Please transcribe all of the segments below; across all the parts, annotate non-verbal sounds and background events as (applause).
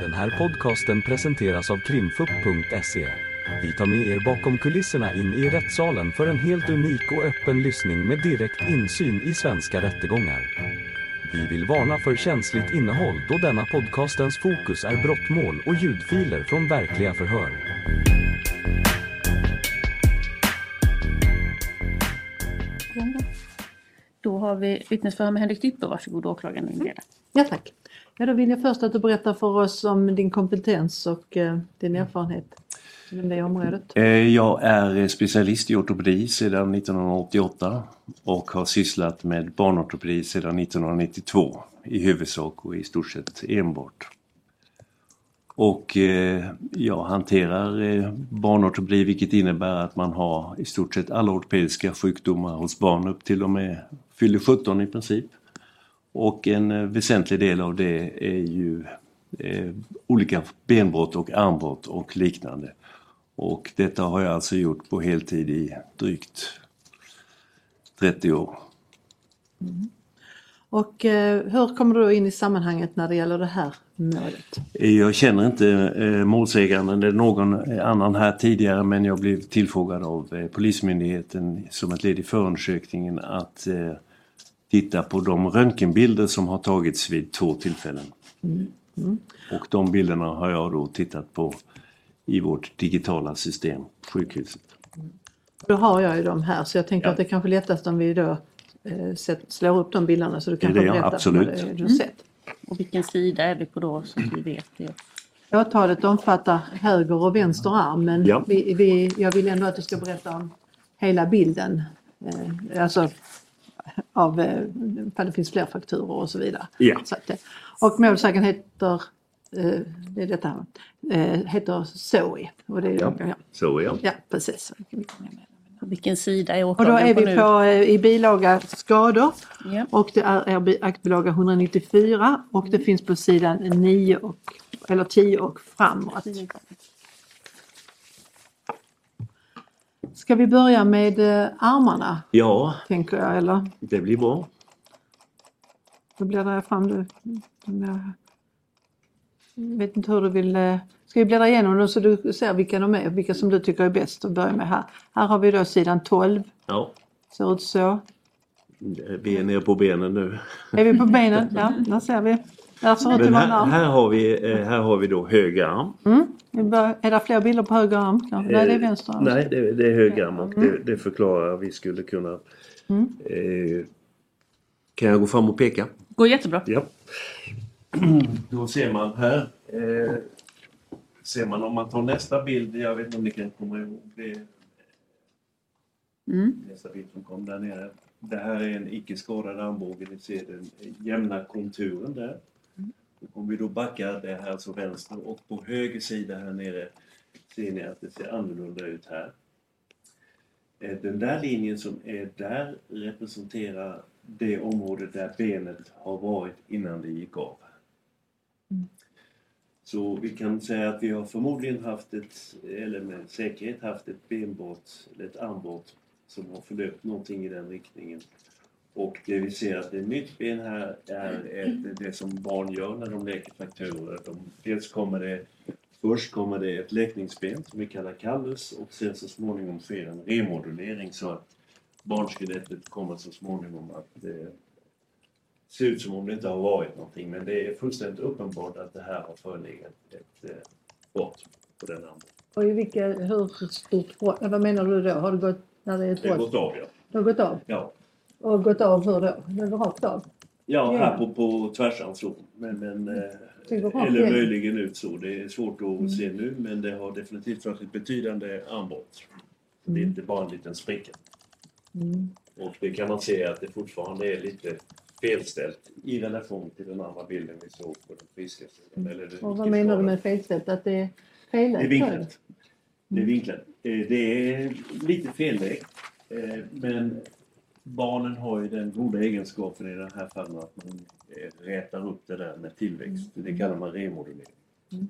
Den här podcasten presenteras av krimfupp.se. Vi tar med er bakom kulisserna in i rättssalen för en helt unik och öppen lyssning med direkt insyn i svenska rättegångar. Vi vill varna för känsligt innehåll då denna podcastens fokus är brottmål och ljudfiler från verkliga förhör. Då har vi vittnesförhör med Henrik Dyppe. Varsågod åklagaren inleda. Ja tack. Ja, då vill jag först att du berättar för oss om din kompetens och eh, din erfarenhet inom det området. Eh, Jag är specialist i ortopedi sedan 1988 och har sysslat med barnortopedi sedan 1992 i huvudsak och i stort sett enbart. Och eh, jag hanterar eh, barnortopedi vilket innebär att man har i stort sett alla ortopediska sjukdomar hos barn upp till och med fyller 17 i princip. Och en eh, väsentlig del av det är ju eh, olika benbrott och armbrott och liknande. Och detta har jag alltså gjort på heltid i drygt 30 år. Och eh, hur kommer du in i sammanhanget när det gäller det här målet? Jag känner inte eh, målsäganden eller någon annan här tidigare men jag blev tillfrågad av eh, Polismyndigheten som ett led i förundersökningen att eh, titta på de röntgenbilder som har tagits vid två tillfällen. Och de bilderna har jag då tittat på i vårt digitala system, sjukhuset. Då har jag ju dem här så jag tänker Ja. att det är kanske lättast om vi då eh, slår upp de bilderna så du kan Det är få det, berätta absolut. vad det är du har sett. Och vilken sida är vi på då så att vi vet det? Åtalet omfattar höger och vänster arm men Ja. vi, vi, jag vill ändå att du ska berätta om hela bilden. Eh, alltså av eh, ifall det finns fler fakturer och så vidare. Ja. Så att, det- och målsägaren heter, eh, det är detta, eh, heter Zoe. Och det är, Ja. ja. Så ja. ja, precis. Vilken sida är Och då åklagaren är på vi nu? på, i bilaga skador Ja. och det är, är bi- aktbilaga 194 och det finns på sidan 9 och, eller 10 och framåt. Ska vi börja med eh, armarna Ja, tänker jag eller? det blir bra. Då bläddrar jag fram nu. Jag vet inte hur du vill... eh, Ska vi bläddra igenom dem så du ser vilka de är, vilka som du tycker är bäst att börja med här. Här har vi då sidan 12, Ja, ser ut så. vi är nere på benen nu. Är vi på benen? (laughs) Ja, där ser vi. Att Men här, här, har vi, eh, här har vi då höger arm. Mm. Är det fler bilder på höger arm? Nej, det är Eh, vänster arm. Nej, det, det är höger arm och det, det förklarar vi skulle kunna... Mm. Eh, kan jag gå fram och peka? Går jättebra. Ja. Då ser man här. Eh, ser man om man tar nästa bild, jag vet inte om ni kan komma ihåg det. Mm. Nästa bild som kom där nere. Det här är en icke skadad armbåge. Ni ser den jämna konturen där. Om vi då backar det här alltså vänster och på höger sida här nere ser ni att det ser annorlunda ut här. Eh, den där linjen som är där representerar det område där benet har varit innan det gick av. Så vi kan säga att vi har förmodligen haft ett, eller med säkerhet haft ett benbrott, eller ett armbrott som har förlöpt någonting i den riktningen. Och det vi ser att det är nytt ben här är ett, det som barn gör när de leker frakturer. De, dels kommer det, först kommer det ett läkningsben som vi kallar kallus och sen så småningom sker en remodulering så att barnskelettet kommer så småningom att eh, se ut som om det inte har varit någonting. Men det är fullständigt uppenbart att det här har förelegat ett eh, brott på den armen. Och i vilka, hur stort brott- Vad menar du då? Har det gått, när det är ett Det har brott? gått av ja. Det har gått av? Ja, Och gått av hur då? Det går rakt av? ja Ja. här på, på tvärsan så. Men, men, eh, går rakt eller möjligen ut så. Det är svårt att se nu men det har definitivt varit ett betydande armbrott. Det är Mm. inte bara en liten spricka. Mm. Och det kan man se att det fortfarande är lite felställt i relation till den andra bilden vi såg på den friska sidan. Eller den Och vad menar du med felställt? Att det är Det är vinklat. Det är vinklat. Eh, Det är lite felläkt. eh, Men barnen har ju den goda egenskapen i det här fallet att man rätar upp det där med tillväxt. Det kallar man remodulering.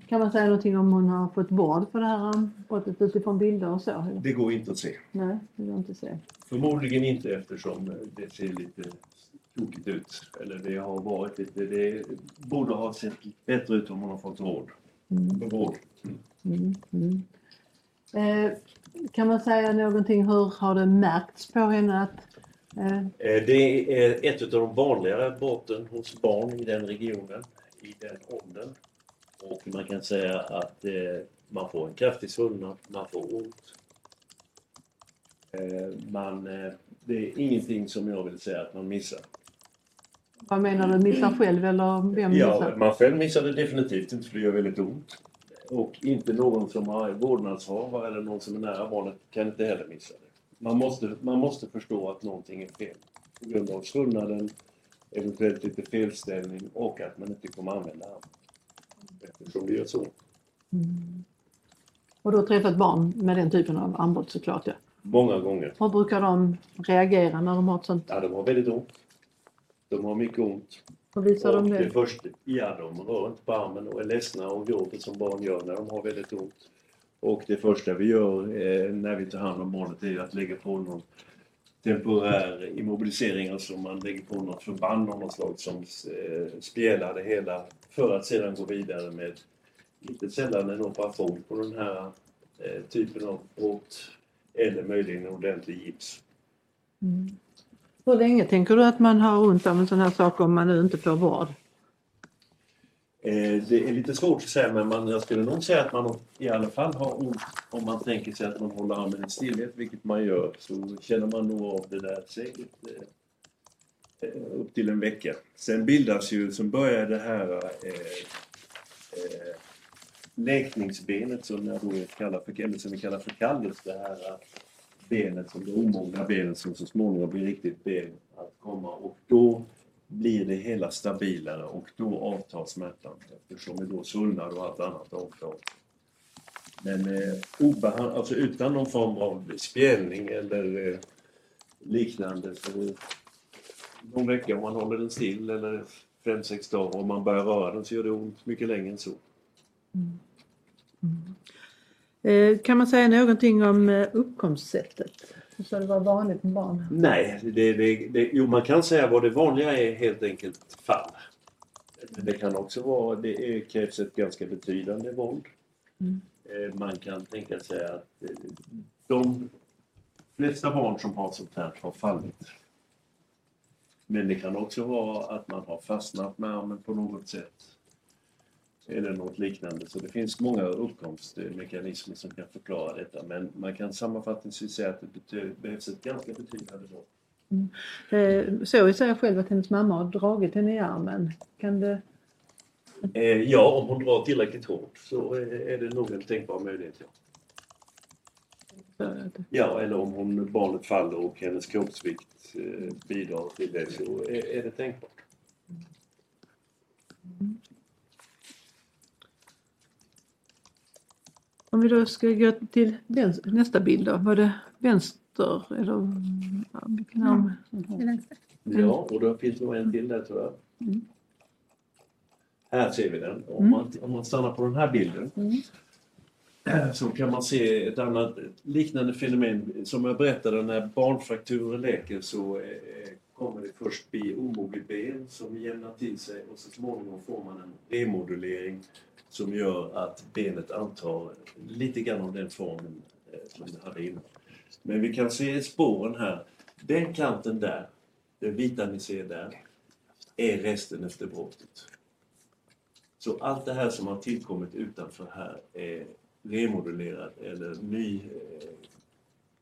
Kan man säga någonting om hon har fått vård för det här brottet utifrån bilder och så? Det går inte att se. Nej, det går inte att se. Förmodligen inte eftersom det ser lite tokigt ut. Eller det har varit lite, det borde ha sett bättre ut om man har fått råd. Mm. Råd. Mm. Mm. Eh, kan man säga någonting, hur har det märkts på henne att eh, Eh, Det är ett av de vanligare brotten hos barn i den regionen, i den åldern. Och man kan säga att eh, man får en kraftig svullnad, man får ont. Man, det är ingenting som jag vill säga att man missar. vad menar du, missar själv eller vem Ja, missar? man själv missar det definitivt inte för det gör väldigt ont. Och inte någon som har vårdnadshavare eller någon som är nära barnet kan inte heller missa det. Man måste, man måste förstå att någonting är fel. På grund av svullnaden, eventuellt lite felställning och att man inte kommer använda armen. Eftersom det gör så. Mm. Och du har träffat barn med den typen av armbrott såklart ja. Många gånger. Hur brukar de reagera när de har ett sånt? Ja, de har väldigt ont. De har mycket ont. Hur visar Och de det det? första, ja, de rör inte på armen och är ledsna och gråter som barn gör när de har väldigt ont. Och det första vi gör eh, när vi tar hand om barnet är att lägga på någon temporär immobilisering, alltså man lägger på något förband av något slag som eh, spjälar det hela för att sedan gå vidare med inte sällan en operation på den här eh, typen av brott eller möjligen en ordentlig gips. Mm. Hur länge tänker du att man har ont av en sån här sak om man nu inte får vård? Eh, det är lite svårt att säga men man, jag skulle nog säga att man i alla fall har ont om man tänker sig att man håller handen i stillhet, vilket man gör, så känner man nog av det där säkert eh, upp till en vecka. Sen bildas ju, sen börjar det här eh, eh, läkningsbenet som jag då kallar för, eller som vi kallar för kallus, det här benet, som det omogna benet som så småningom blir riktigt ben att komma och då blir det hela stabilare och då avtar smärtan eftersom vi då svullnar och allt annat avtar. Men eh, obehand, alltså utan någon form av spjälning eller eh, liknande så någon vecka om man håller den still eller fem sex dagar om man börjar röra den så gör det ont mycket längre än så. Mm. Mm. Eh, kan man säga någonting om eh, uppkomstsättet? Så det var vanligt med barn? Nej, det, det, det, jo man kan säga vad det vanliga är helt enkelt fall. Det kan också vara, det är, krävs ett ganska betydande våld. Mm. Eh, Man kan tänka sig att eh, de flesta barn som har sånt här har fallit. Men det kan också vara att man har fastnat med armen på något sätt. Eller något liknande. Så det finns många uppkomstmekanismer som kan förklara detta. Men man kan sammanfattningsvis säga att det behövs ett ganska betydande våld. Eh, såg jag själv att hennes mamma har dragit henne i armen. Kan det... Eh, ja, om hon drar tillräckligt hårt så eh, är det nog en tänkbar möjlighet. Ja. Ja, eller om hon, barnet faller och hennes kroppsvikt eh, bidrar till det så är, är det tänkbart. Om vi då ska gå till nästa bild då. Var det vänster eller ja, vilken arm? Ja, och då finns nog en till där tror jag. Mm. Här ser vi den. Om Mm. man, om man stannar på den här bilden så kan man se ett annat liknande fenomen. Som jag berättade, när barnfrakturer läker så eh, kommer det först bli omoget ben som jämnar till sig och så småningom får man en remodulering som gör att benet antar lite grann av den formen eh, som det hade innan. Men vi kan se spåren här. Den kanten där, den vita ni ser där, är resten efter brottet. Så allt det här som har tillkommit utanför här är remodulerat eller ny, eh,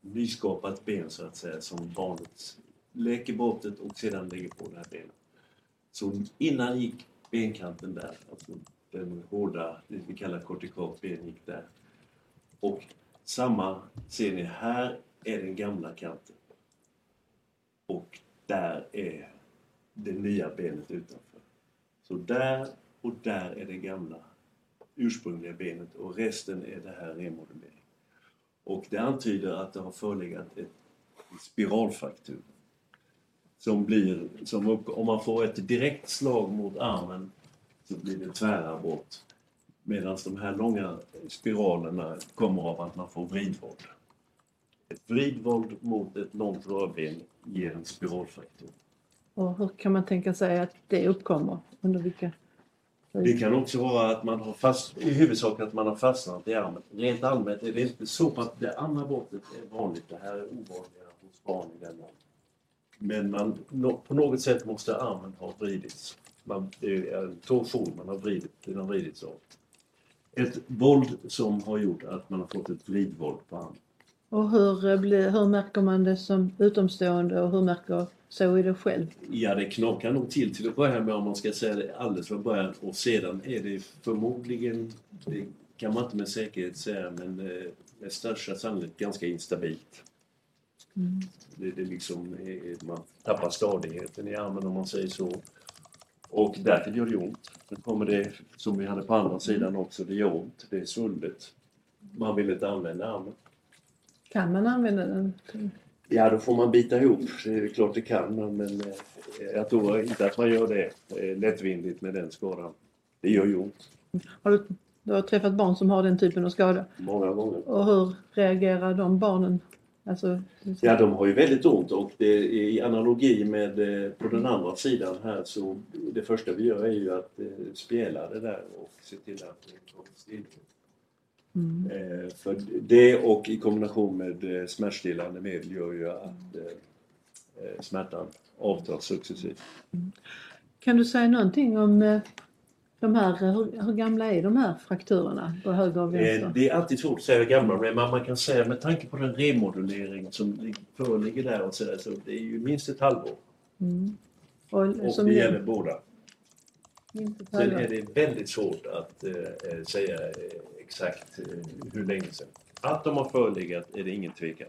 nyskapat ben så att säga som barnet läker brottet och sedan lägger på det här benet. Så innan gick benkanten där, alltså den hårda, det vi kallar kortikalben gick där. Och samma ser ni, här är den gamla kanten. Och där är det nya benet utanför. Så där och där är det gamla ursprungliga benet och resten är det här remodulering. Och det antyder att det har förelegat ett en spiralfraktur. Som blir, som upp, om man får ett direkt slag mot armen så blir det tväravbrott. Medan de här långa spiralerna kommer av att man får vridvåld. Ett vridvåld mot ett långt rörben ger en spiralfraktur. Och hur kan man tänka sig att det uppkommer? Under vilka? Det kan också vara att man har fast, i huvudsak att man har fastnat i armen. Rent allmänt är det inte så att det andra brottet är vanligt. Det här är ovanligare hos barn i den åldern. Men man, på något sätt måste armen ha vridits. Man, det är en torsion man har vridit, den har vridits av. Ett våld som har gjort att man har fått ett glidvåld på armen. Och hur, eh, blir, hur märker man det som utomstående och hur märker så i det själv? Ja, det knakar nog till till att börja med om man ska säga det alldeles från början. Och sedan är det förmodligen, det kan man inte med säkerhet säga, men eh, med största sannolikhet ganska instabilt. Det, det liksom är, man tappar stadigheten i armen om man säger så. Och därtill gör det ont. Sen kommer det, som vi hade på andra sidan också, det gör ont, det är svullet. Man vill inte använda armen. Kan man använda den? Ja, då får man bita ihop. Det är klart det kan man, men eh, jag tror inte att man gör det eh, lättvindigt med den skadan. Det gör ju ont Har du, du har träffat barn som har den typen av skada. många gånger. Och hur reagerar de barnen? Alltså, Ja, de har ju väldigt ont och det i analogi med eh, på den andra sidan här så det första vi gör är ju att eh, spela det där och se till att det kommer still. mm. Eh, för det och i kombination med smärtstillande medel gör ju att eh, smärtan avtar successivt. Kan du säga någonting om de här, hur, hur gamla är de här frakturerna på höger och Eh, vänster? Det är alltid svårt att säga hur gamla de är, men man kan säga med tanke på den remodulering som lig- föreligger där och så, där, så det är ju minst ett halvår. Mm. Och, Och det gäller båda. inte Sen är det väldigt svårt att eh, eh, säga eh, exakt eh, hur länge sedan. Att de har förelegat är det ingen tvekan.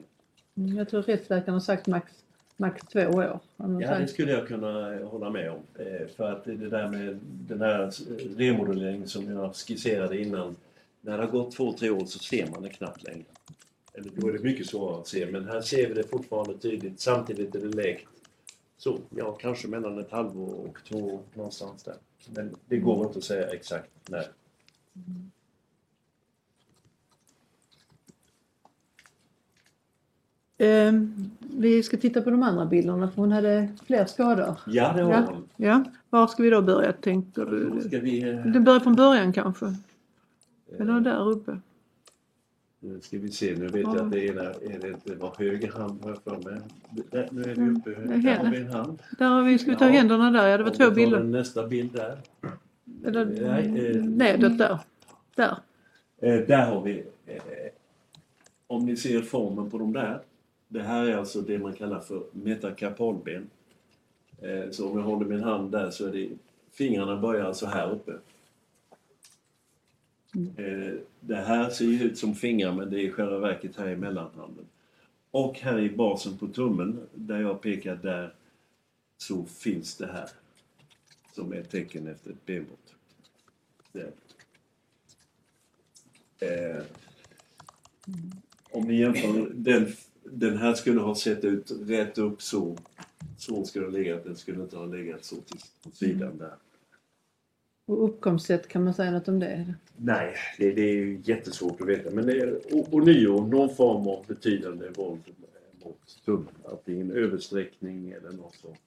Mm, Jag tror rättsläkaren har sagt max, max två år. Ja, det skulle jag kunna eh, hålla med om. Eh, För att det där med den här eh, remoduleringen som jag skisserade innan. När det har gått två, tre år så ser man det knappt längre. Eller då är det mycket svårare att se, men här ser vi det fortfarande tydligt. Samtidigt är det läkt. Så, ja, kanske mellan ett halvår och två år någonstans där. Men det går inte att säga exakt när. Eh, vi ska titta på de andra bilderna för hon hade fler skador. Ja, det har Ja. hon. Ja, var ska vi då börja tänker du? ska vi... eh, Det börjar från början kanske? Eller där uppe? Nu ska vi se, nu vet jag att det ena är det, var höger hand har jag för mig. Där, nu är vi uppe, Mm, där har vi en hand. Där har vi, ska vi ta Ja. händerna där? Ja, det var Om två bilder. Nästa bild där. Eller Nej, eh, nedåt där. Där. Eh, där har vi, eh, om ni ser formen på de där. Det här är alltså det man kallar för metakarpalben. Eh, så om jag håller min hand där så är det, fingrarna börjar alltså här uppe. Eh, det här ser ju ut som fingrar men det är i själva verket här i mellanhanden. Och här i basen på tummen, där jag pekar där, så finns det här. Som är ett tecken efter ett benbrott. Eh, om ni jämför, den, den här skulle ha sett ut rätt upp så. Så skulle den legat, den skulle inte ha legat så till sidan där. Och uppkomstsätt, kan man säga något om det? Nej, det, det är ju jättesvårt att veta. Men det är ånyo någon form av betydande våld mot tummen. Antingen översträckning eller något sånt.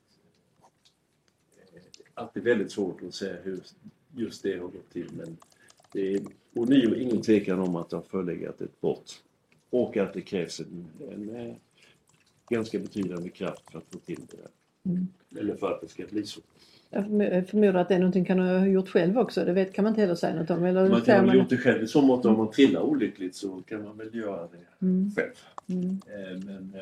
Alltid väldigt svårt att säga hur just det har gått till. Men det är ånyo ingen tvekan om att det har förelegat ett brott. Och att det krävs en, en eh, ganska betydande kraft för att få till det där. Mm. Eller för att det ska bli så. Jag förm- jag förmodar att det är någonting kan ha gjort själv också. Det vet, kan man inte heller säga något om. Eller Man kan väl gjort det själv i så mått om man trillar olyckligt så kan man väl göra det Mm. själv. Mm. Eh, Men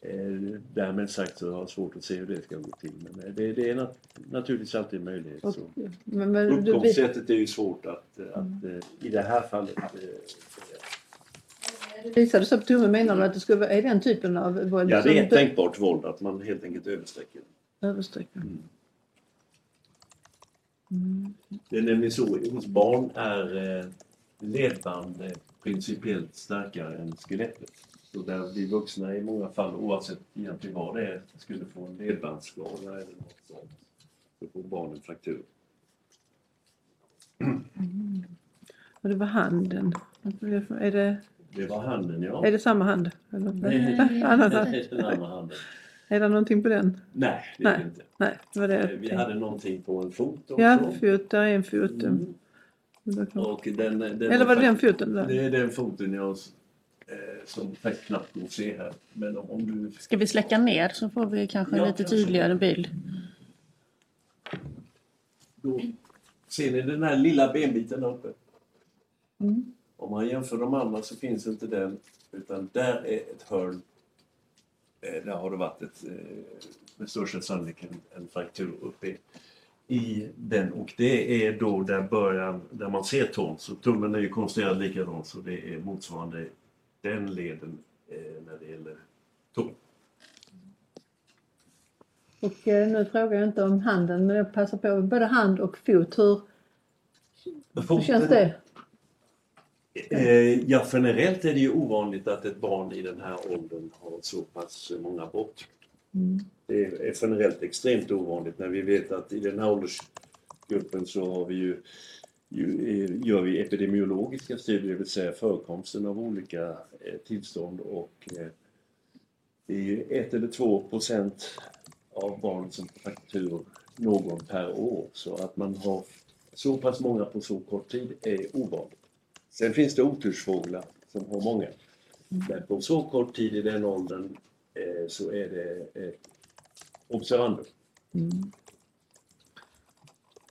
eh, därmed sagt så har jag svårt att se hur det ska gå till. Men det, det är nat naturligtvis alltid en möjlighet. Och, Så. men, men, du, Uppgångssättet är ju svårt att, att eh, i det här fallet eh, säga. det visade sig på tummen. Menar du att det skulle vara, är den typen av våld Ja, det är ett tänkbart våld att man helt enkelt översträcker. översträcker? Mm. Mm. Det är nämligen så, hos barn är eh, ledband eh, principiellt starkare än skelettet. Så där vi vuxna i många fall, oavsett egentligen vad det är, skulle få en ledbandsskada eller något sånt. Så får barnen fraktur. Och det var handen. Är det, Det var handen, ja. är det samma hand? Eller? Nej, (laughs) Annan hand. den andra handen. Är det någonting på den? Nej, det är Nej. det inte. Nej, det var det Vi tänkte. hade någonting på en fot också. Ja, fot, där är en fot. Mm. Det Och den, den Eller var det den foten Det där? är den foten jag eh, som faktiskt knappt går att se här. Men om, du... Ska vi släcka ner så får vi kanske en Ja, lite kanske. tydligare bild. Då ser ni den här lilla benbiten där uppe? Mm. Om man jämför de andra så finns inte den. Utan där är ett hörn. Eh, där har det varit ett, eh, med största sannolikhet en, en fraktur uppe i den. Och det är då där början, där man ser tån. Så tummen är ju konstruerad likadant så det är motsvarande den leden eh, när det gäller tån. Och eh, nu frågar jag inte om handen men jag passar på både hand och fot. Hur, hur känns det? Eh, ja, generellt är det ju ovanligt att ett barn i den här åldern har så pass många brott. Mm. Det är generellt extremt ovanligt när vi vet att i den här åldersgruppen så har vi ju, ju, eh, gör vi epidemiologiska studier, det vill säga förekomsten av olika eh, tillstånd och det är ju ett eller två procent av barn som fraktur någon per år. Så att man har så pass många på så kort tid är ovanligt. Sen finns det otursfåglar som har många. Men på så kort tid i den åldern eh, så är det ett observandum. Mm.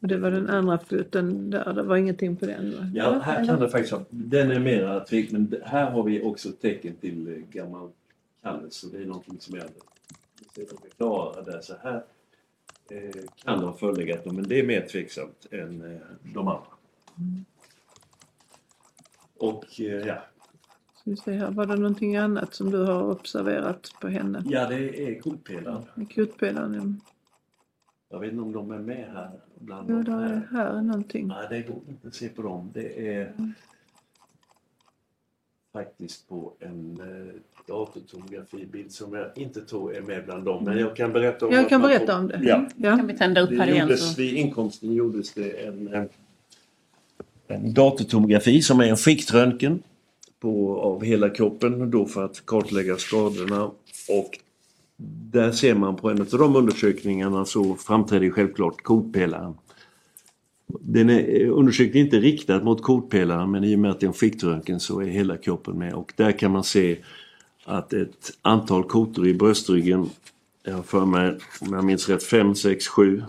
Och det var den andra foten där, det var ingenting på den? Va? Ja, här kan det faktiskt. Den är mera tvek, men här har vi också tecken till eh, gammal kallelse. Det är någonting som är klarar där så här. Eh, kan det ha förelegat men det är mer tveksamt än eh, de andra. Och eh, ja, Ska vi se här, var det någonting annat som du har observerat på henne? ja, det är kotpelaren. Kotpelaren, ja. Jag vet inte om de är med här bland Jo, de är här. här är någonting. Nej, det går inte att se på dem. Det är faktiskt på en eh, datortomografibild som jag inte tror är med bland dem. Men jag kan berätta om Jag kan berätta får- om det. Ja. Ja. Kan vi tända upp här Det igen? Så. vid inkomsten gjordes det en, en datortomografi som är en skiktröntgen på, av hela kroppen då för att kartlägga skadorna. Och där ser man på en av de undersökningarna så framträder självklart kotpelaren. Den är, undersökningen är inte riktad mot kotpelaren men i och med att det är en skiktröntgen så är hela kroppen med och där kan man se att ett antal kotor i bröstryggen, jag har för mig om jag minns rätt 5, 6, 7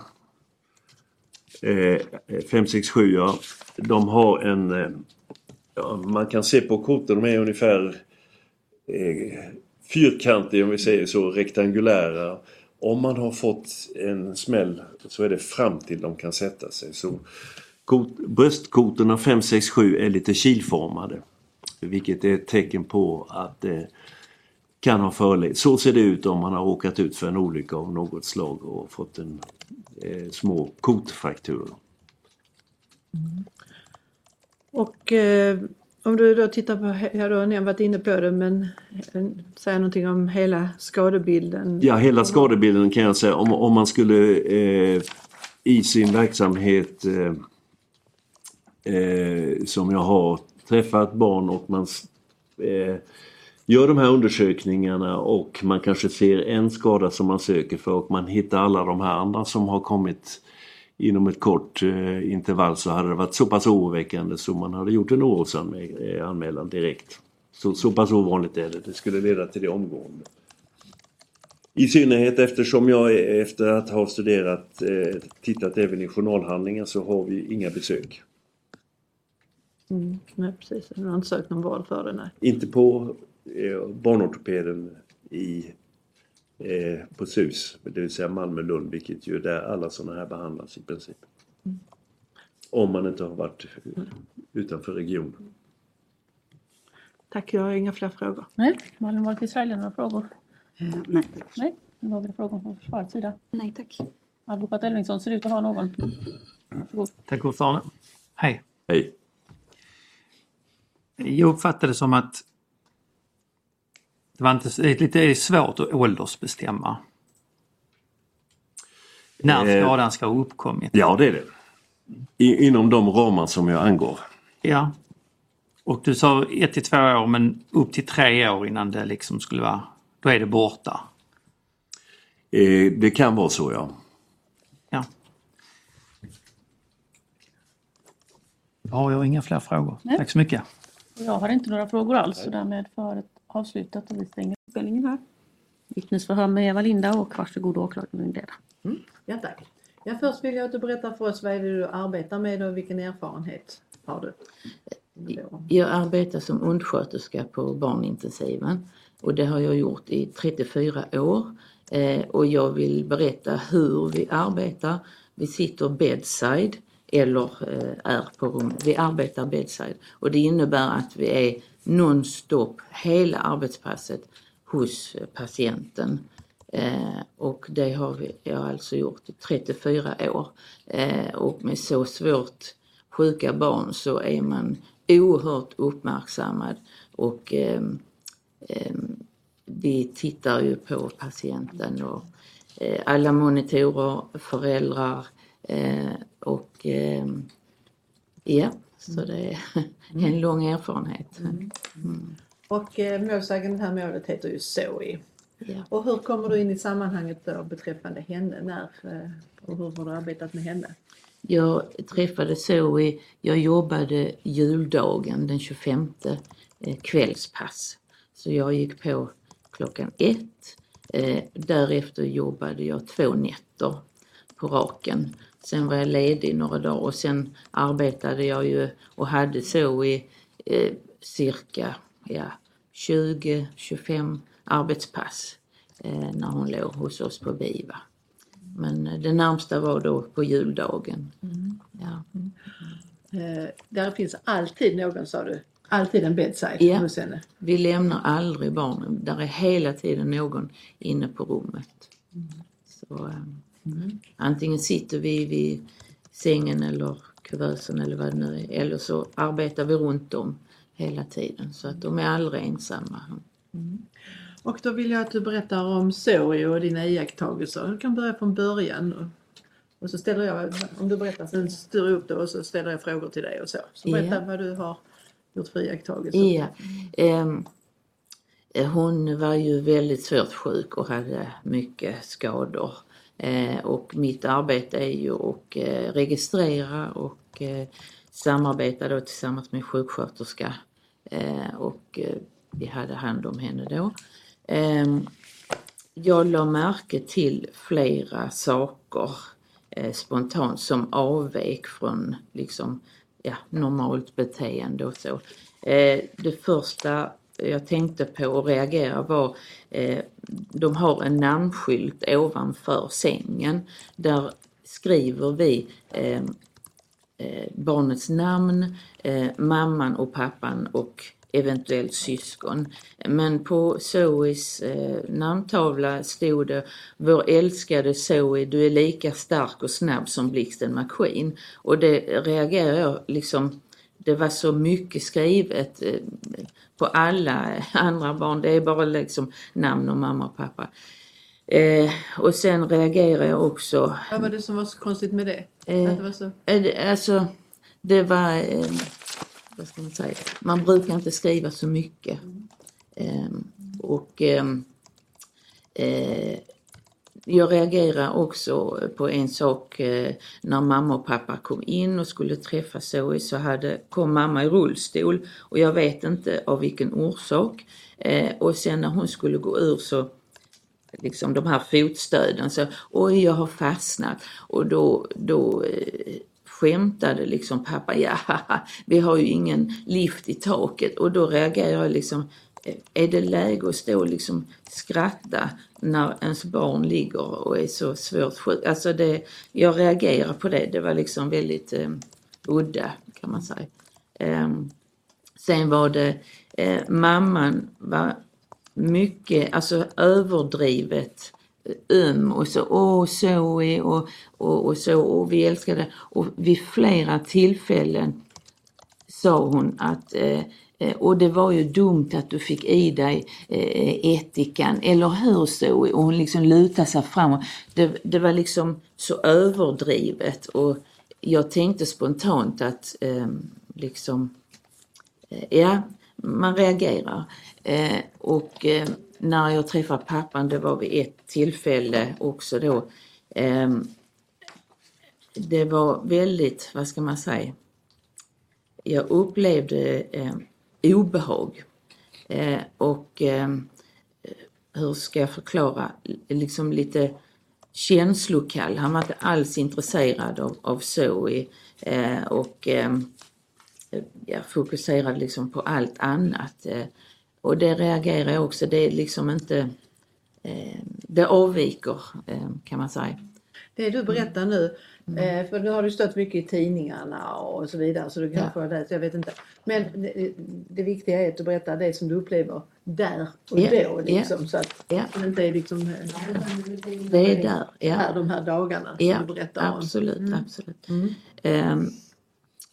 5, 6, 7 ja. De har en, eh, ja, man kan se på kotorna, de är ungefär eh, fyrkantiga om vi säger så, rektangulära. Om man har fått en smäll så är det fram till de kan sätta sig. Så kot, bröstkotorna 5, 6, 7 är lite kilformade. Vilket är ett tecken på att det kan ha förelegat. Så ser det ut om man har råkat ut för en olycka av något slag och fått en eh, små kotfrakturer. Och eh, om du då tittar på, he- ja, då har varit inne på det, men eh, säga någonting om hela skadebilden. Ja, hela skadebilden kan jag säga. Om, om man skulle eh, i sin verksamhet eh, eh, som jag har träffat barn och man gör de här undersökningarna och man kanske ser en skada som man söker för och man hittar alla de här andra som har kommit inom ett kort eh, intervall så hade det varit så pass oroväckande så man hade gjort en orosanmälan direkt. Så, så pass ovanligt är det. Det skulle leda till det omgående. I synnerhet eftersom jag är- efter att ha studerat, eh, tittat även i journalhandlingar så har vi inga besök. Mm, nej, precis. Du har inte sökt någon vård för det, nej. Inte på eh, barnortopeden i, eh, på SUS, det vill säga Malmö-Lund, vilket ju är där alla sådana här behandlas i princip. Om man inte har varit utanför regionen. Tack, jag har inga fler frågor. Nej, Malin Wahlqvist Frejle, några frågor? Eh, nej. Nej, vi frågor från försvarets sida. Nej, tack. Advokat Elvingsson ser ut att ha någon. Varsågod. Tack ordförande. Hej. Hej! Jag uppfattade det som att det, var inte, det är lite svårt att åldersbestämma. När Eh. skadan ska ha uppkommit. Ja, det är det. I, inom de ramar som jag angav. Ja. Och du sa ett till två år men upp till tre år innan det liksom skulle vara, då är det borta. Eh, det kan vara så ja. Ja. Ja, jag har inga fler frågor. Nej. Tack så mycket. Jag har inte några frågor alls så därmed förhöret avslutat och vi stänger spelningen här. Vittnesförhör med Eva-Linda och varsågod åklagare Lindeda. Ja, tack. Ja, först vill jag att du berättar för oss vad är det du arbetar med och vilken erfarenhet har du? Jag arbetar som undersköterska på barnintensiven och det har jag gjort i 34 år. Eh, och jag vill berätta hur vi arbetar. Vi sitter bedside eller eh, är på rummet. Vi arbetar bedside och det innebär att vi är nonstop hela arbetspasset hos eh, patienten. Eh, och det har jag alltså gjort i 34 år. Eh, och med så svårt sjuka barn så är man oerhört uppmärksammad och eh, vi tittar ju på patienten och eh, alla monitorer, föräldrar eh, och ehm, ja, så det är en lång erfarenhet. Och eh, målsäganden, det här målet heter ju Zoe. Ja. Och hur kommer du in i sammanhanget då beträffande henne? När eh, och hur har du arbetat med henne? Jag träffade Zoe, jag jobbade juldagen den 25 eh, kvällspass. Så jag gick på klockan ett. Eh, därefter jobbade jag två nätter på raken. Sen var jag ledig några dagar och sen arbetade jag ju och hade Zoe eh, cirka ja, 20-25 arbetspass eh, när hon låg hos oss på BIVA. Men eh, det närmsta var då på juldagen. Ja. Eh, där finns alltid någon sa du, alltid en bedside Ja. hos henne. Vi lämnar aldrig barnen. Där är hela tiden någon inne på rummet. Så, eh, Antingen sitter vi vid sängen eller kuvösen eller vad det nu är. Eller så arbetar vi runt dem hela tiden. Så att de är aldrig ensamma. Och då vill jag att du berättar om Zoe och dina iakttagelser. Du kan börja från början. Och, så ställer jag, om du berättar, sen styr jag upp det och så ställer jag frågor till dig och så. Så berätta Ja. vad du har gjort för iakttagelser. Ehm, eh, hon var ju väldigt svårt sjuk och hade mycket skador. Eh, och mitt arbete är ju att eh, registrera och eh, samarbeta då tillsammans med sjuksköterska. Och vi hade hand om henne då. Ehm, jag la märke till flera saker spontant som avvek från liksom, ja, normalt beteende och så. Det första jag tänkte på och reagerade var eh, de har en namnskylt ovanför sängen. Där skriver vi eh, eh, barnets namn, eh, mamman och pappan och eventuellt syskon. Men på Zoes eh, namntavla stod det Vår älskade Zoe, du är lika stark och snabb som blixten McQueen. Och det reagerar jag liksom, det var så mycket skrivet eh, på alla (laughs) andra barn. Det är bara liksom namn och mamma och pappa. Eh, och sen reagerar jag också Vad var det som var så konstigt med det? Eh, det var så... Eh, Alltså, det var, eh, vad ska man säga, man brukar inte skriva så mycket. Eh, och jag reagerar också på en sak eh, när mamma och pappa kom in och skulle träffa Zoe så hade, kom mamma i rullstol och jag vet inte av vilken orsak. Eh, och sen när hon skulle gå ur så liksom de här fotstöden så oj jag har fastnat och då, då eh, skämtade liksom pappa ja (laughs) vi har ju ingen lift i taket och då reagerar jag liksom är det läge att stå och liksom skratta när ens barn ligger och är så svårt sjuk? Alltså det, jag reagerar på det, det var liksom väldigt eh, udda kan man säga. Eh, sen var det, eh, mamman var mycket, alltså överdrivet eh, öm och så, åh Zoe och, och, och så, och vi älskade och vid flera tillfällen sa hon att eh, Eh, och det var ju dumt att du fick i dig eh, ättikan, eller hur Zoe? Och hon liksom lutade sig framåt. Det, det var liksom så överdrivet och jag tänkte spontant att ehm, liksom, eh, liksom, ja, man reagerar. Eh, och eh, när jag träffade pappan, det var vid ett tillfälle också då. Eh, det var väldigt, vad ska man säga, jag upplevde eh, obehag. Eh, och eh, hur ska jag förklara, liksom lite känslokall. Han var inte alls intresserad av, av Zoe eh, och eh, jag fokuserade liksom på allt annat. Eh, och det reagerar jag också, det är liksom inte, eh, det avviker eh, kan man säga. Det du berättar nu, eh, för nu har det stått mycket i tidningarna och så vidare så du kanske har läst, jag vet inte. Men det, det viktiga är att du berättar det som du upplever där och Ja, då liksom. Så att Ja. det inte är liksom eh, Det är där, ja. här de här dagarna som Ja, du berättar om. absolut, absolut. Mm. Ehm,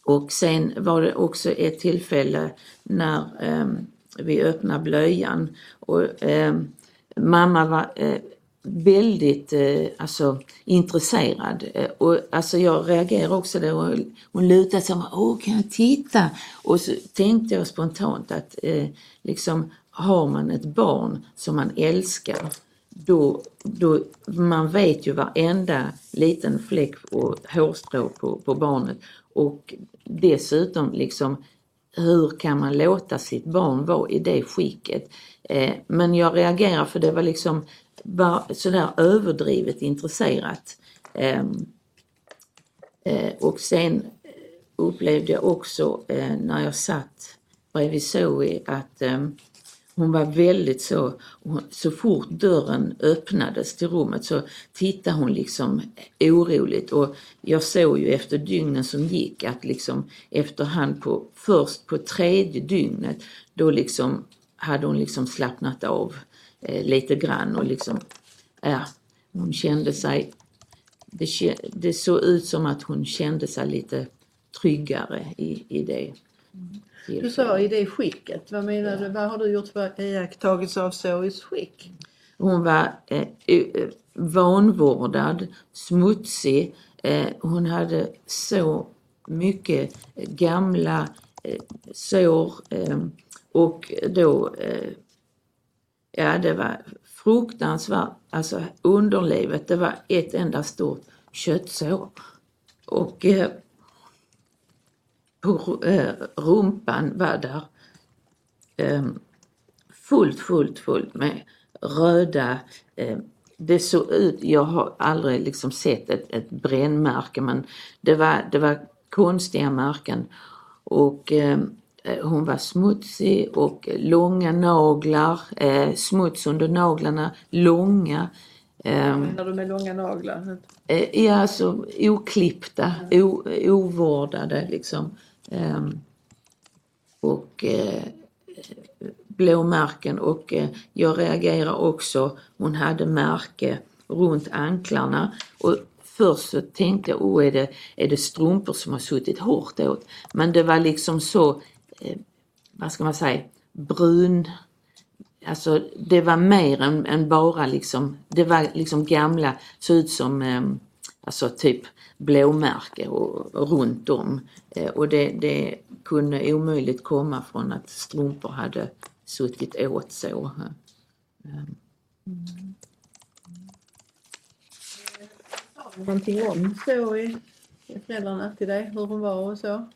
och sen var det också ett tillfälle när ehm, vi öppnade blöjan och ehm, mamma var eh, väldigt eh, alltså, intresserad. Eh, och, alltså, jag reagerade också då och hon lutade sig och åh kan jag titta? Och så tänkte jag spontant att eh, liksom har man ett barn som man älskar då, då man vet ju varenda liten fläck och hårstrå på, på barnet och dessutom liksom hur kan man låta sitt barn vara i det skicket? Eh, men jag reagerar för det var liksom var sådär överdrivet intresserat. Ehm, eh, och sen upplevde jag också eh, när jag satt bredvid Zoe att ehm, hon var väldigt så, så fort dörren öppnades till rummet så tittade hon liksom oroligt och jag såg ju efter dygnen som gick att liksom efterhand på, först på tredje dygnet då liksom hade hon liksom slappnat av eh, lite grann och liksom, ja, hon kände sig, det, det såg ut som att hon kände sig lite tryggare i, i det. Du sa i det skicket, vad menar du? Vad har du gjort för iakttagelse av Zoes skick? Hon var eh, eh, vanvårdad, smutsig. Eh, hon hade så mycket gamla eh, sår eh, och då, eh, ja det var fruktansvärt, alltså underlivet, det var ett enda stort köttsår. Och eh, på eh, rumpan var där eh, fullt, fullt, fullt med röda eh, det såg ut, jag har aldrig liksom sett ett, ett brännmärke men det var, det var konstiga märken. Och eh, hon var smutsig och långa naglar, eh, smuts under naglarna, långa. Eh, Menar du med långa naglar? Eh, Ja, alltså oklippta, o, ovårdade liksom. Ehm, och eh, blåmärken och eh, jag reagerar också, hon hade märke runt anklarna och först så tänkte jag, oh är det, är det strumpor som har suttit hårt åt? Men det var liksom så, eh, Eh, vad ska man säga, brun, Alltså det var mer än, än bara liksom, det var liksom gamla, såg ut som eh, alltså typ blåmärke och, och runt om. Eh, och det, det kunde omöjligt komma från att strumpor hade suttit åt så. Eh. Någonting om så i Föräldrarna till dig, hur hon var och så?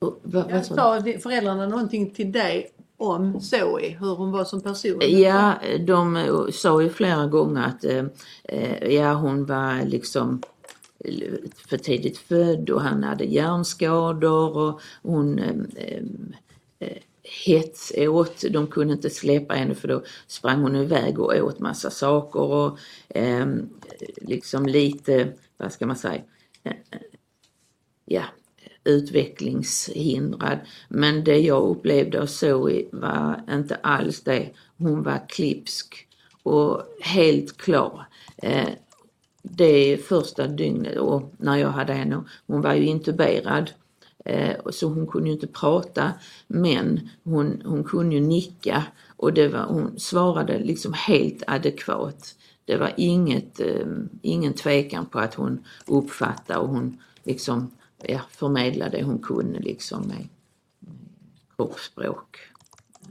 Vad, Jag vad sa föräldrarna någonting till dig om Zoe, hur hon var som person? Ja, de eh, sa ju flera gånger att eh, eh, ja, hon var liksom eh, för tidigt född och han hade hjärnskador och hon eh, hets åt, de kunde inte släppa henne för då sprang hon iväg och åt massa saker och eh, liksom lite, vad ska man säga, ja, utvecklingshindrad. Men det jag upplevde och såg var inte alls det. Hon var klipsk och helt klar. Eh, det första dygnet och när jag hade henne, hon var ju intuberad eh, så hon kunde ju inte prata men hon, hon kunde ju nicka och det var, hon svarade liksom helt adekvat. Det var inget, eh, ingen tvekan på att hon uppfattade och hon liksom ja, förmedlade det hon kunde liksom med, med kroppsspråk.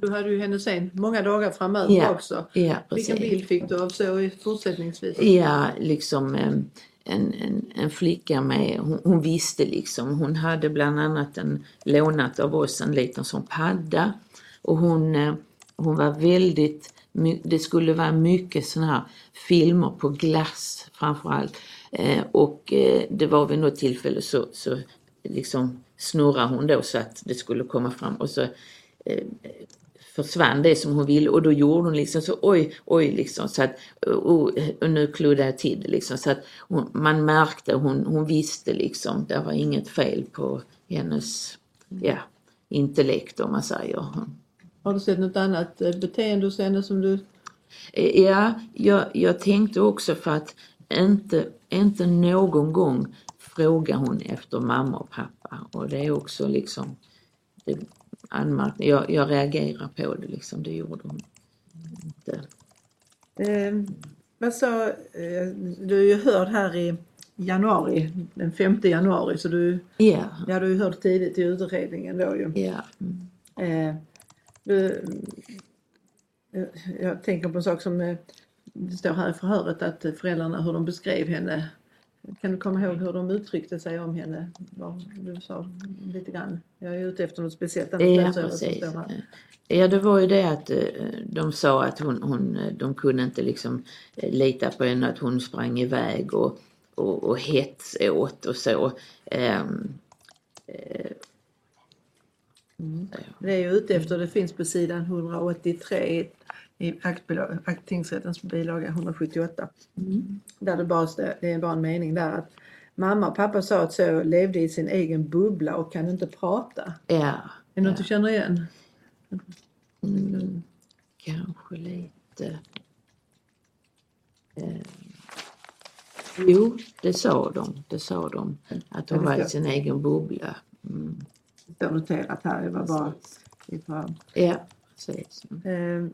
Du hade ju henne sen många dagar framöver Ja, också. Ja, Vilken bild fick du av så fortsättningsvis? Ja, liksom en, en, en flicka med, hon, hon visste liksom, hon hade bland annat en, lånat av oss en liten sån padda och hon, eh, hon var väldigt, det skulle vara mycket sådana här filmer på glass framförallt. Eh, och eh, det var vid något tillfälle så, så liksom snurrade hon då så att det skulle komma fram. Och så eh, försvann det som hon ville och då gjorde hon liksom så oj, oj liksom. Så att och, och nu kluddar jag till det liksom. Så att hon, man märkte, hon, hon visste liksom, det var inget fel på hennes, ja, intellekt om man säger. Har du sett något annat eh, beteende hos henne som du... Eh, Ja, jag, jag tänkte också för att inte, inte någon gång frågar hon efter mamma och pappa och det är också liksom det, anmärkning. Jag, jag reagerar på det liksom, det gjorde hon inte. Eh, vad sa, eh, du är ju hörd här i januari, den 5 januari, så du, Ja, ja, du är hörd tidigt i utredningen då ju. du, eh, jag tänker på en sak som eh, det står här i förhöret att eh, föräldrarna, hur de beskrev henne. Kan du komma ihåg hur de uttryckte sig om henne? Vad Du sa lite grann. Jag är ute efter något speciellt. Ja, precis. Ja, det var ju det att eh, de sa att hon, hon, eh, de kunde inte liksom eh, lita på henne, att hon sprang iväg och, och, och hets åt och så. Ehm, Det är ju ute efter, det finns på sidan 183 i tingsrättens bilaga 178. Där det bara det är bara en mening där att mamma och pappa sa att så levde i sin egen bubbla och kan inte prata. ja, Är det något du känner igen? mm, kanske lite. Eh, jo, det sa de. Det sa de. Att Ja, det var i sin egen bubbla. Mm. Står noterat här. Det var bara lite Ja, precis. Eh,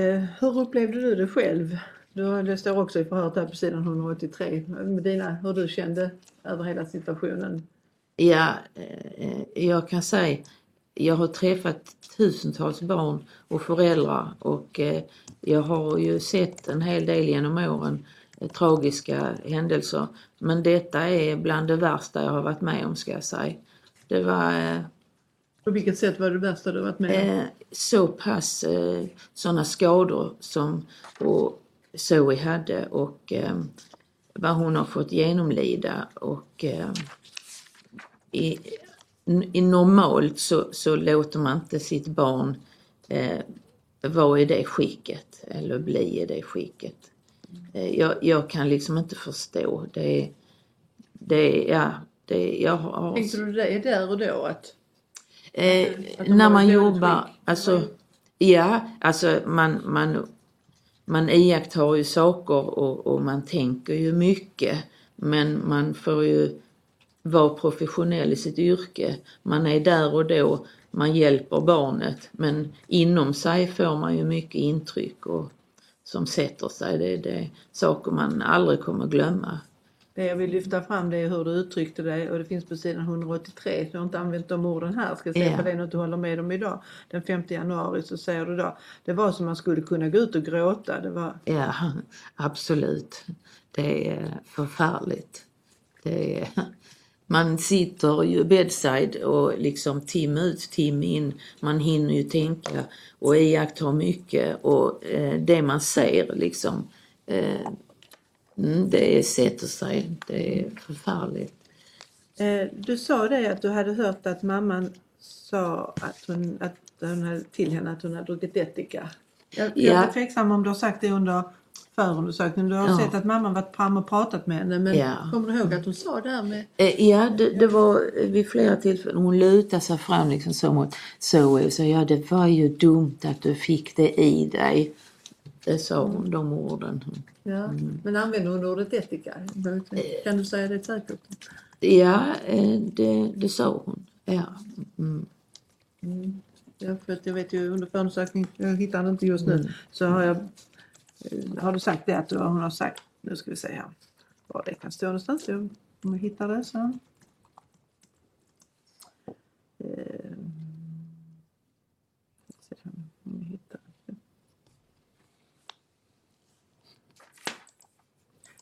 eh, hur upplevde du det själv? Du, det står också i förhöret här på sidan 183. Med dina, hur du kände över hela situationen. Ja, eh, jag kan säga, jag har träffat tusentals barn och föräldrar och eh, jag har ju sett en hel del genom åren eh, tragiska händelser. Men detta är bland det värsta jag har varit med om ska jag säga. Det var eh, På vilket sätt var det värsta du varit med om? eh, så pass eh, sådana skador som och Zoe hade och eh, vad hon har fått genomlida och i, i normalt så, så låter man inte sitt barn vara i det skicket eller bli i det skicket. Eh, jag, jag kan liksom inte förstå. Det, det, ja, det, jag har, Tänkte du det där och då? Att, Eh, Att när man jobbar, alltså ja, alltså man, man, man iakttar ju saker och, och man tänker ju mycket. Men man får ju vara professionell i sitt yrke. Man är där och då, man hjälper barnet. Men inom sig får man ju mycket intryck och, som sätter sig. Det, det är saker man aldrig kommer glömma. det jag vill lyfta fram det är hur du uttryckte dig och det finns på sidan 183. Jag har inte använt de orden här. Ska se Ja. på det något du håller med om idag. Den 5 januari så säger du då. Det var som man skulle kunna gå ut och gråta. Det var Ja, absolut. Det är förfärligt. Det är, man sitter ju bedside och liksom timme ut, timme in. Man hinner ju tänka och iaktta mycket och eh, det man ser liksom, eh, mm, det sätter sig. Det är förfärligt. Eh, Du sa det att du hade hört att mamman sa att hon, att hon hade, till henne att hon hade druckit ättika. Jag, jag Ja. är tveksam om du har sagt det under förundersökningen. Du har Ja. sett att mamman varit fram och pratat med henne. Men Ja. kommer du ihåg att hon sa det här med Eh, Ja, det, det var vid flera tillfällen. Hon lutade sig fram liksom så mot Zoe och sa ja det var ju dumt att du fick det i dig. Det sa hon, de orden. Ja, men använder hon ordet ättika? Kan du säga det säkert? Ja, eh, det, det sa hon. Ja. Mm. Ja, för att jag vet ju under förundersökningen, jag hittar det inte just nu, så har jag eh, Eh, har du sagt det att du, hon har sagt? Nu ska vi se här var det kan stå någonstans. Om vi hittar det sen. Eh,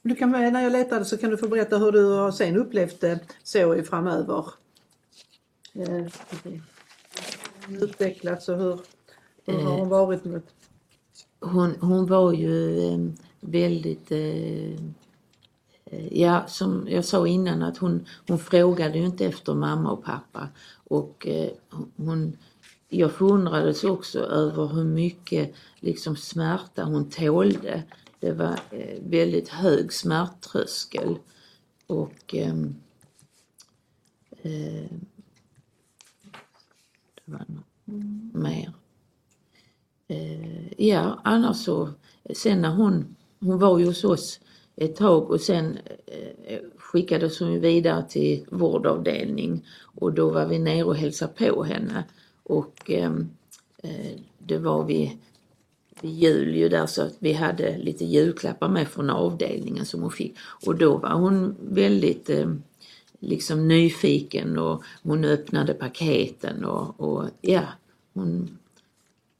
du kan, när jag letade så kan du få berätta hur du har sen upplevt det så i framöver. Eh, Utvecklats och hur, hur har hon varit mot hon, hon var ju ehm, väldigt, eh, ja som jag sa innan att hon, hon frågade ju inte efter mamma och pappa och eh, hon, jag förundrades också över hur mycket liksom smärta hon tålde. Det var eh, väldigt hög smärttröskel och ehm, eh, det var något mer. Eh, ja, annars så, sen när hon, hon var ju hos oss ett tag och sen eh, skickades hon ju vidare till vårdavdelning och då var vi nere och hälsade på henne. Och ehm, eh, det var vi vid jul ju där så att vi hade lite julklappar med från avdelningen som hon fick. Och då var hon väldigt eh, liksom nyfiken och hon öppnade paketen och, och ja, hon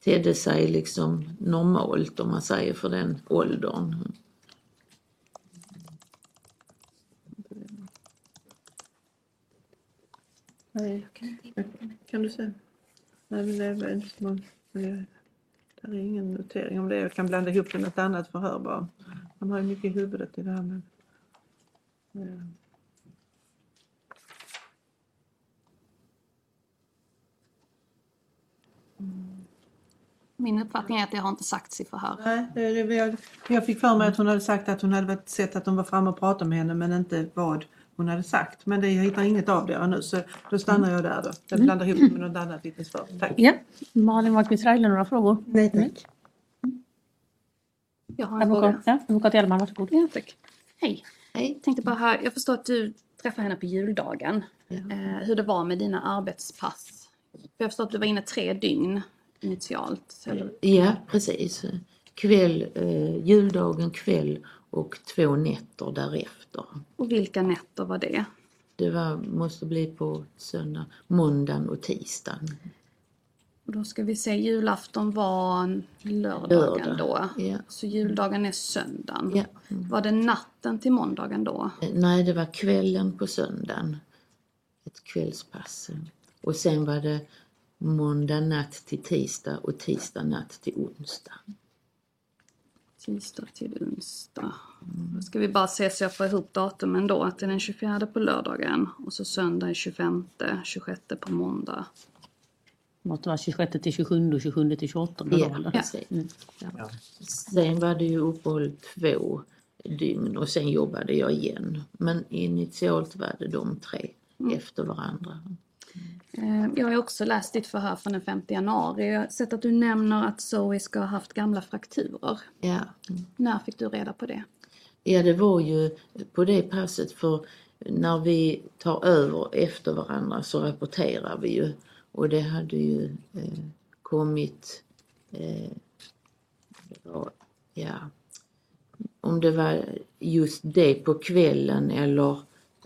tedde sig liksom normalt om man säger för den åldern. Nej, kan du se? Nej, men det är väl inte man, det är ingen notering om det. Jag kan blanda ihop det med ett annat förhör bara. Man har ju mycket i huvudet i det här med... Ja. Mm. Min uppfattning är att det har inte sagts i förhör. Nej, det, jag, jag fick för mig att hon hade sagt att hon hade sett att de var framme och pratade med henne men inte vad hon hade sagt. Men det, jag hittar inget av det nu så då stannar jag där då. Jag blandar ihop det med något annat vittnesförhör. Tack. Ja, Malin Wahlqvist Reile, några frågor? Nej tack. Jag har en fråga. Advokat, ja, advokat Hjelman, varsågod. Ja, tack. Hej. Hej. Tänkte bara här, jag förstår att du träffade henne på juldagen. Ja. Eh, hur det var med dina arbetspass. Jag förstår att du var inne tre dygn initialt. Eller? Ja, precis. Kväll, eh, juldagen kväll och två nätter därefter. Och vilka nätter var det? Det var, måste bli på söndag, måndagen och tisdagen. Och då ska vi se, julafton var lördagen Lördag, då. ja. Så juldagen är söndagen. Ja. Mm. Var det natten till måndagen då? Eh, Nej, det var kvällen på söndagen. Ett kvällspass. Och sen var det måndag natt till tisdag och tisdag natt till onsdag. Tisdag till onsdag. Då ska vi bara se så jag får ihop datumen då. Att det är den 24 på lördagen och så söndag är 25, 26 på måndag. Måste vara 26 till 27 och 27 till 28. det var Ja, det? precis. Mm. Ja. Sen var det ju uppehåll två dygn och sen jobbade jag igen. Men initialt var det de tre efter varandra. Eh, Jag har också läst ditt förhör från den 5 januari. Jag har sett att du nämner att Zoe ska ha haft gamla frakturer. Ja. När fick du reda på det? ja, det var ju på det passet för när vi tar över efter varandra så rapporterar vi ju och det hade ju eh, kommit eh, var, ja, om det var just det på kvällen eller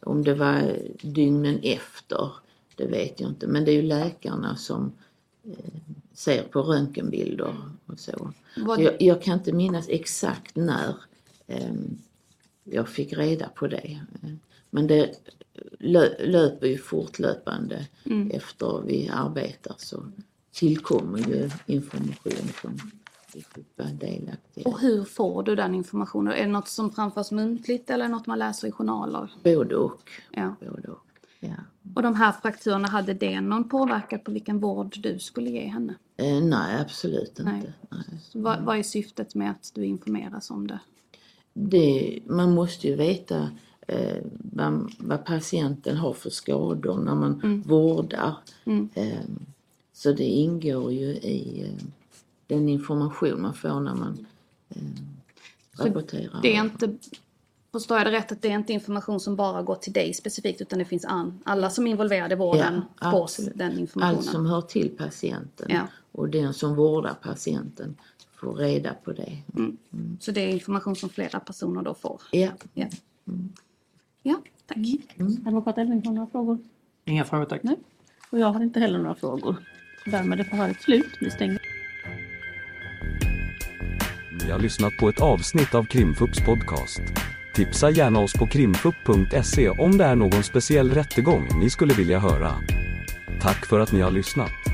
om det var dygnen efter, det vet jag inte. Men det är ju läkarna som eh, ser på röntgenbilder och så. Jag, jag kan inte minnas exakt när eh, jag fick reda på det. Men det lö, löper ju fortlöpande efter vi arbetar så tillkommer ju information som vi vara delaktiga Och hur får du den informationen? Är det något som framförs muntligt eller något man läser i journaler? Både och. Ja. Både och. Ja. Och de här frakturerna, hade det någon påverkan på vilken vård du skulle ge henne? Eh, nej, absolut inte. Nej. Så vad, vad är syftet med att du informeras om det? Det, man måste ju veta eh, vad, vad patienten har för skador när man vårdar. Mm. Eh, så det ingår ju i eh, den information man får när man eh, rapporterar. Det är inte, förstår jag det rätt, att det är inte information som bara går till dig specifikt utan det finns an, alla som är involverade i vården Ja, får den informationen? Allt som hör till patienten Ja. och den som vårdar patienten får reda på det. Så det är information som flera personer då får? Ja. Ja, ja tack. Advokat Elfvingsson, några frågor? Inga frågor tack. Nej. Och jag har inte heller några frågor. Därmed är förhöret slut. Vi stänger. Ni har lyssnat på ett avsnitt av Krimfupps podcast. Tipsa gärna oss på krimfupp.se om det är någon speciell rättegång ni skulle vilja höra. Tack för att ni har lyssnat.